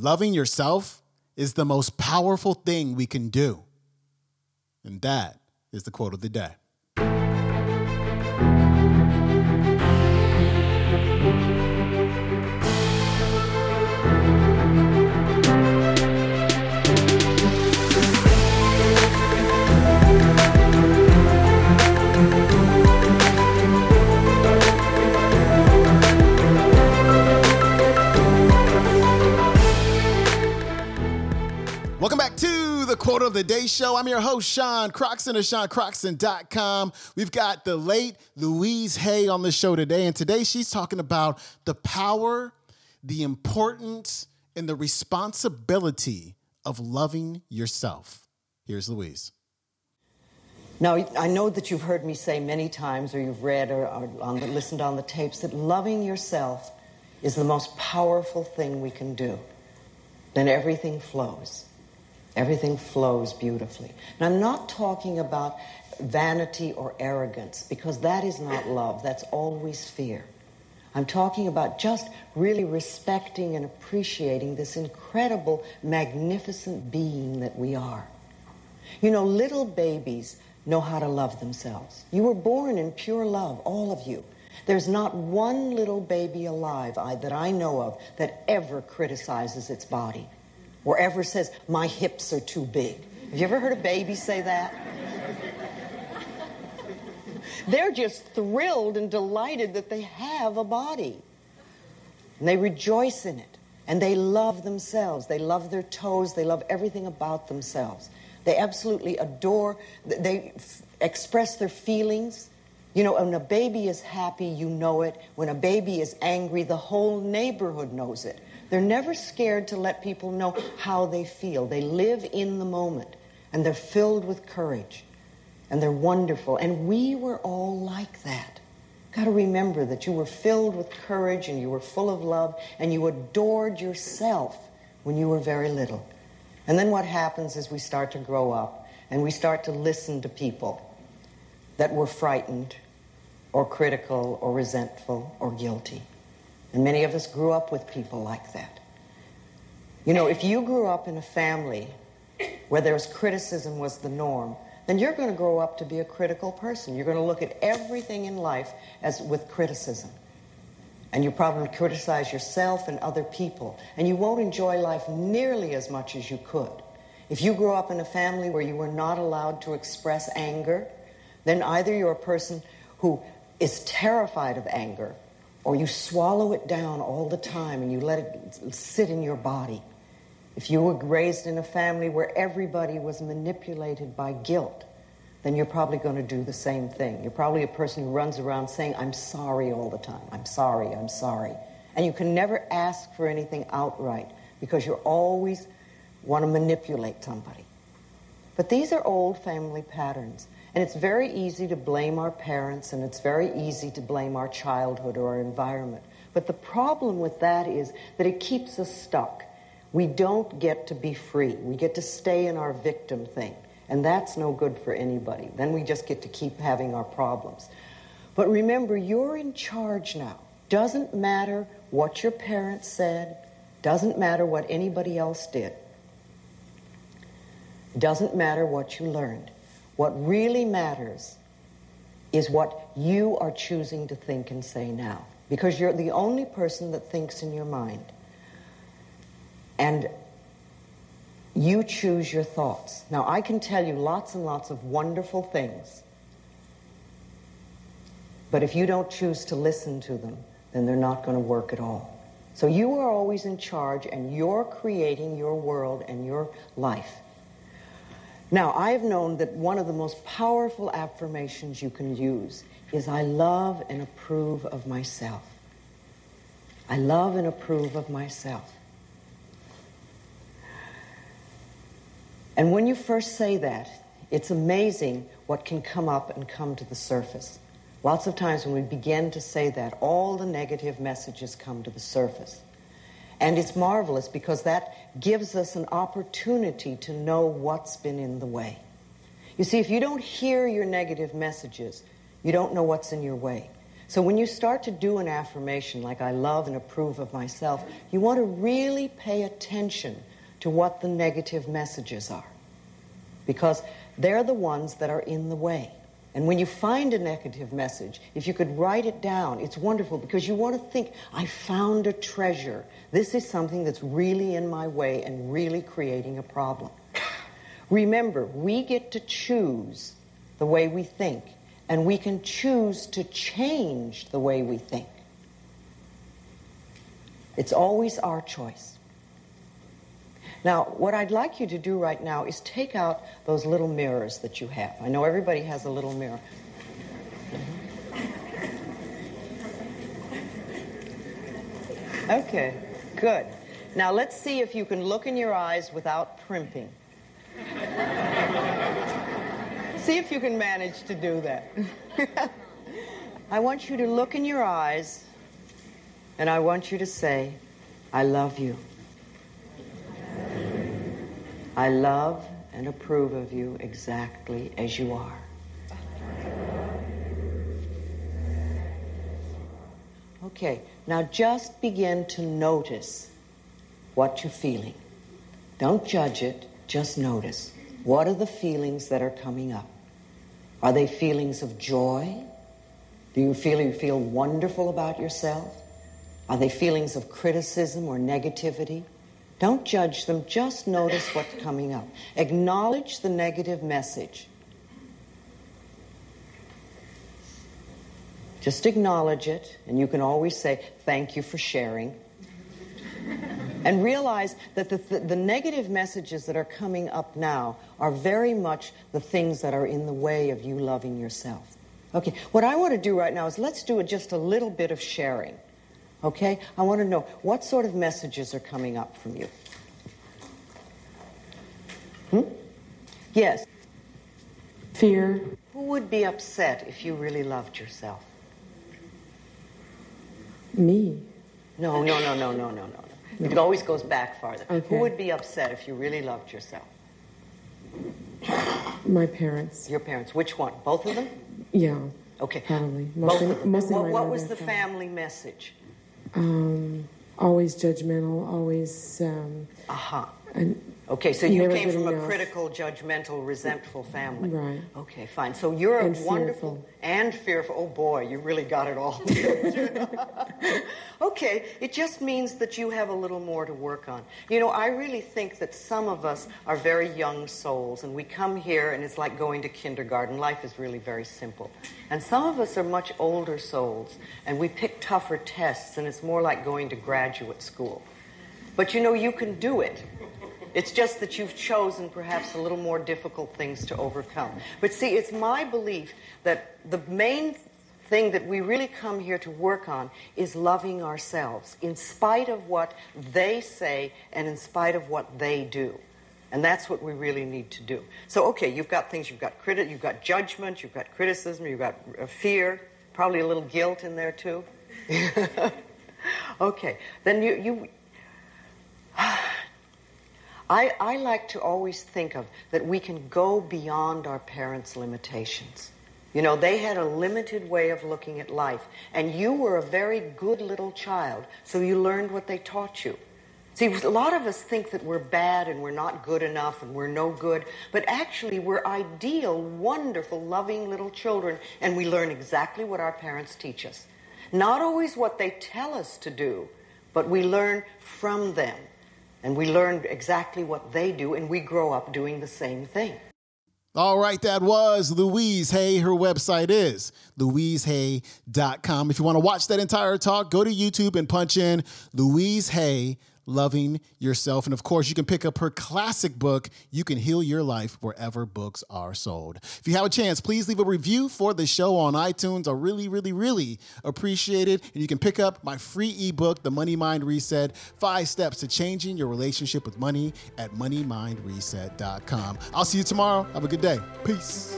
Loving yourself is the most powerful thing we can do. And that is the quote of the day. Of the Day Show. I'm your host, Sean Croxton of SeanCroxton.com. We've got the late Louise Hay on the show today, and today she's talking about the power, the importance, and the responsibility of loving yourself. Here's Louise. Now, I know that you've heard me say many times, or you've read or, or on the, listened on the tapes, that loving yourself is the most powerful thing we can do. Then everything flows. Everything flows beautifully. And I'm not talking about vanity or arrogance, because that is not love. That's always fear. I'm talking about just really respecting and appreciating this incredible, magnificent being that we are. You know, little babies know how to love themselves. You were born in pure love, all of you. There's not one little baby alive I, that I know of that ever criticizes its body or ever says, My hips are too big. Have you ever heard a baby say that? They're just thrilled and delighted that they have a body. And they rejoice in it. And they love themselves. They love their toes. They love everything about themselves. They absolutely adore, they f- express their feelings. You know, when a baby is happy, you know it. When a baby is angry, the whole neighborhood knows it. They're never scared to let people know how they feel. They live in the moment and they're filled with courage and they're wonderful. And we were all like that. Got to remember that you were filled with courage and you were full of love and you adored yourself when you were very little. And then what happens is we start to grow up and we start to listen to people that were frightened or critical or resentful or guilty. And many of us grew up with people like that. You know, if you grew up in a family where there's criticism was the norm, then you're going to grow up to be a critical person. You're going to look at everything in life as with criticism. And you probably criticize yourself and other people. And you won't enjoy life nearly as much as you could. If you grew up in a family where you were not allowed to express anger, then either you're a person who is terrified of anger or you swallow it down all the time and you let it sit in your body. If you were raised in a family where everybody was manipulated by guilt, then you're probably going to do the same thing. You're probably a person who runs around saying, I'm sorry all the time. I'm sorry, I'm sorry. And you can never ask for anything outright because you always want to manipulate somebody. But these are old family patterns. And it's very easy to blame our parents and it's very easy to blame our childhood or our environment. But the problem with that is that it keeps us stuck. We don't get to be free. We get to stay in our victim thing. And that's no good for anybody. Then we just get to keep having our problems. But remember, you're in charge now. Doesn't matter what your parents said, doesn't matter what anybody else did, doesn't matter what you learned. What really matters is what you are choosing to think and say now. Because you're the only person that thinks in your mind. And you choose your thoughts. Now, I can tell you lots and lots of wonderful things. But if you don't choose to listen to them, then they're not going to work at all. So you are always in charge, and you're creating your world and your life. Now, I've known that one of the most powerful affirmations you can use is I love and approve of myself. I love and approve of myself. And when you first say that, it's amazing what can come up and come to the surface. Lots of times when we begin to say that, all the negative messages come to the surface. And it's marvelous because that gives us an opportunity to know what's been in the way. You see, if you don't hear your negative messages, you don't know what's in your way. So when you start to do an affirmation like I love and approve of myself, you want to really pay attention to what the negative messages are. Because they're the ones that are in the way. And when you find a negative message, if you could write it down, it's wonderful because you want to think, I found a treasure. This is something that's really in my way and really creating a problem. Remember, we get to choose the way we think, and we can choose to change the way we think. It's always our choice. Now, what I'd like you to do right now is take out those little mirrors that you have. I know everybody has a little mirror. Okay, good. Now let's see if you can look in your eyes without primping. see if you can manage to do that. I want you to look in your eyes and I want you to say, I love you. I love and approve of you exactly as you are. Okay, now just begin to notice what you're feeling. Don't judge it, just notice. What are the feelings that are coming up? Are they feelings of joy? Do you feel you feel wonderful about yourself? Are they feelings of criticism or negativity? Don't judge them, just notice what's coming up. Acknowledge the negative message. Just acknowledge it, and you can always say, Thank you for sharing. and realize that the, the, the, negative messages that are coming up now are very much the things that are in the way of you loving yourself. Okay, what I want to do right now is let's do just a little bit of sharing. Okay? I want to know what sort of messages are coming up from you. Hmm? Yes. Fear. Who would be upset if you really loved yourself? Me. No, no, no, no, no, no, no. It always goes back farther. Okay. Who would be upset if you really loved yourself? My parents. Your parents. Which one? Both of them? Yeah. Okay. Both Mostly, of them. mostly what was the family message? Um, always judgmental. Always. Um, Aha. And Okay, so you came from a enough. critical, judgmental, resentful family. Right. Okay, fine. So you're And a wonderful fearful. and fearful. Oh boy, you really got it all. okay, it just means that you have a little more to work on. You know, I really think that some of us are very young souls, and we come here and it's like going to kindergarten. Life is really very simple. And some of us are much older souls, and we pick tougher tests, and it's more like going to graduate school. But you know, you can do it. It's just that you've chosen perhaps a little more difficult things to overcome. But see, it's my belief that the main thing that we really come here to work on is loving ourselves, in spite of what they say and in spite of what they do. And that's what we really need to do. So, okay, you've got things, you've got criti- you've got judgment, you've got criticism, you've got uh, fear, probably a little guilt in there too. okay, then you, you I, I like to always think of that we can go beyond our parents' limitations. You know, they had a limited way of looking at life, and you were a very good little child, so you learned what they taught you. See, a lot of us think that we're bad and we're not good enough and we're no good, but actually we're ideal, wonderful, loving little children, and we learn exactly what our parents teach us. Not always what they tell us to do, but we learn from them. And we learn exactly what they do, and we grow up doing the same thing. All right, that was Louise Hay. Her website is louisehay.com. If you want to watch that entire talk, go to YouTube and punch in Louise Hay Loving Yourself. And of course, you can pick up her classic book, You Can Heal Your Life, wherever books are sold. If you have a chance, please leave a review for the show on iTunes. I really, really, really appreciate it. And you can pick up my free ebook, The Money Mind Reset Five Steps to Changing Your Relationship with Money at moneymindreset.com. I'll see you tomorrow. Have a good day. Peace.